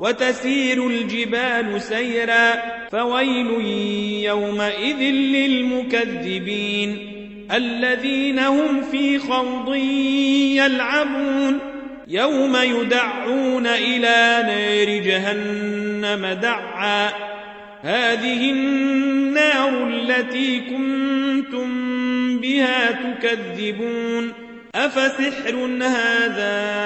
وتسير الجبال سيرا فويل يومئذ للمكذبين الذين هم في خوض يلعبون يوم يدعون إلى نار جهنم دعا هذه النار التي كنتم بها تكذبون أفسحر هذا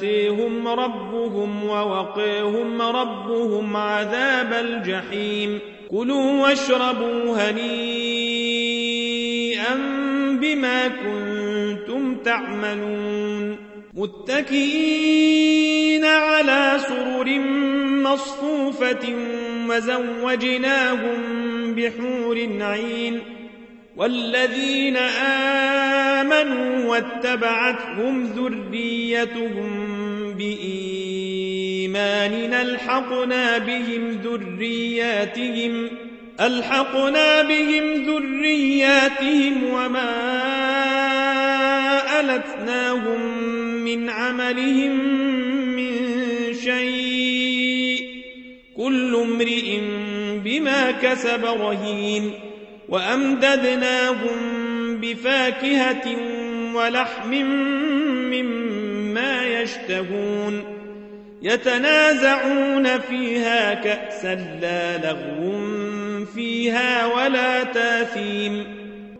آتيهم ربهم ووقيهم ربهم عذاب الجحيم. كلوا واشربوا هنيئا بما كنتم تعملون. متكئين على سرر مصفوفة وزوجناهم بحور عين. والذين آمنوا واتبعتهم ذريتهم بإيمان ألحقنا بهم ذرياتهم ألحقنا بهم ذرياتهم وما ألتناهم من عملهم من شيء. كل امرئ بما كسب رهين وأمددناهم بفاكهة ولحم مما يشتهون يتنازعون فيها كأسا لا لغو فيها ولا تاثيم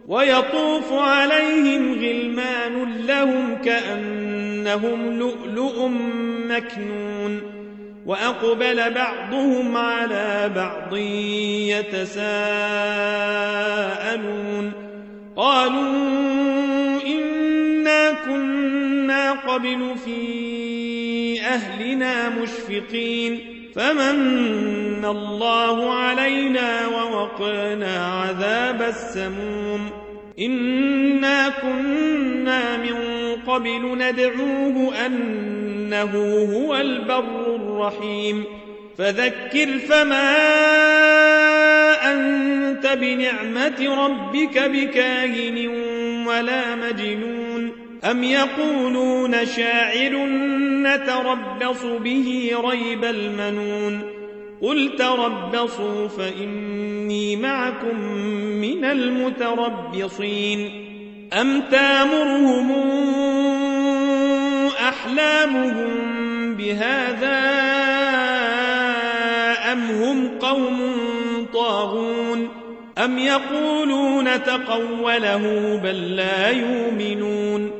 ويطوف عليهم غلمان لهم كأنهم لؤلؤ مكنون وأقبل بعضهم على بعض يتساءلون قبل في أهلنا مشفقين فمن الله علينا ووقنا عذاب السموم إنا كنا من قبل ندعوه أنه هو البر الرحيم فذكر فما أنت بنعمة ربك بكاهن ولا مجنون أم يقولون شاعر نتربص به ريب المنون قل تربصوا فإني معكم من المتربصين أم تامرهم أحلامهم بهذا أم هم قوم طاغون أم يقولون تقوله بل لا يؤمنون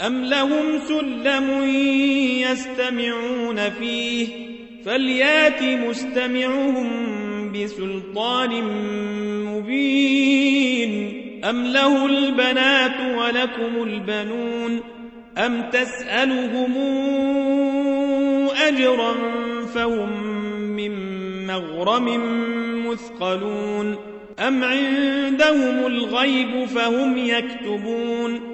أم لهم سلم يستمعون فيه فليات مستمعهم بسلطان مبين أم له البنات ولكم البنون أم تسألهم أجرا فهم من مغرم مثقلون أم عندهم الغيب فهم يكتبون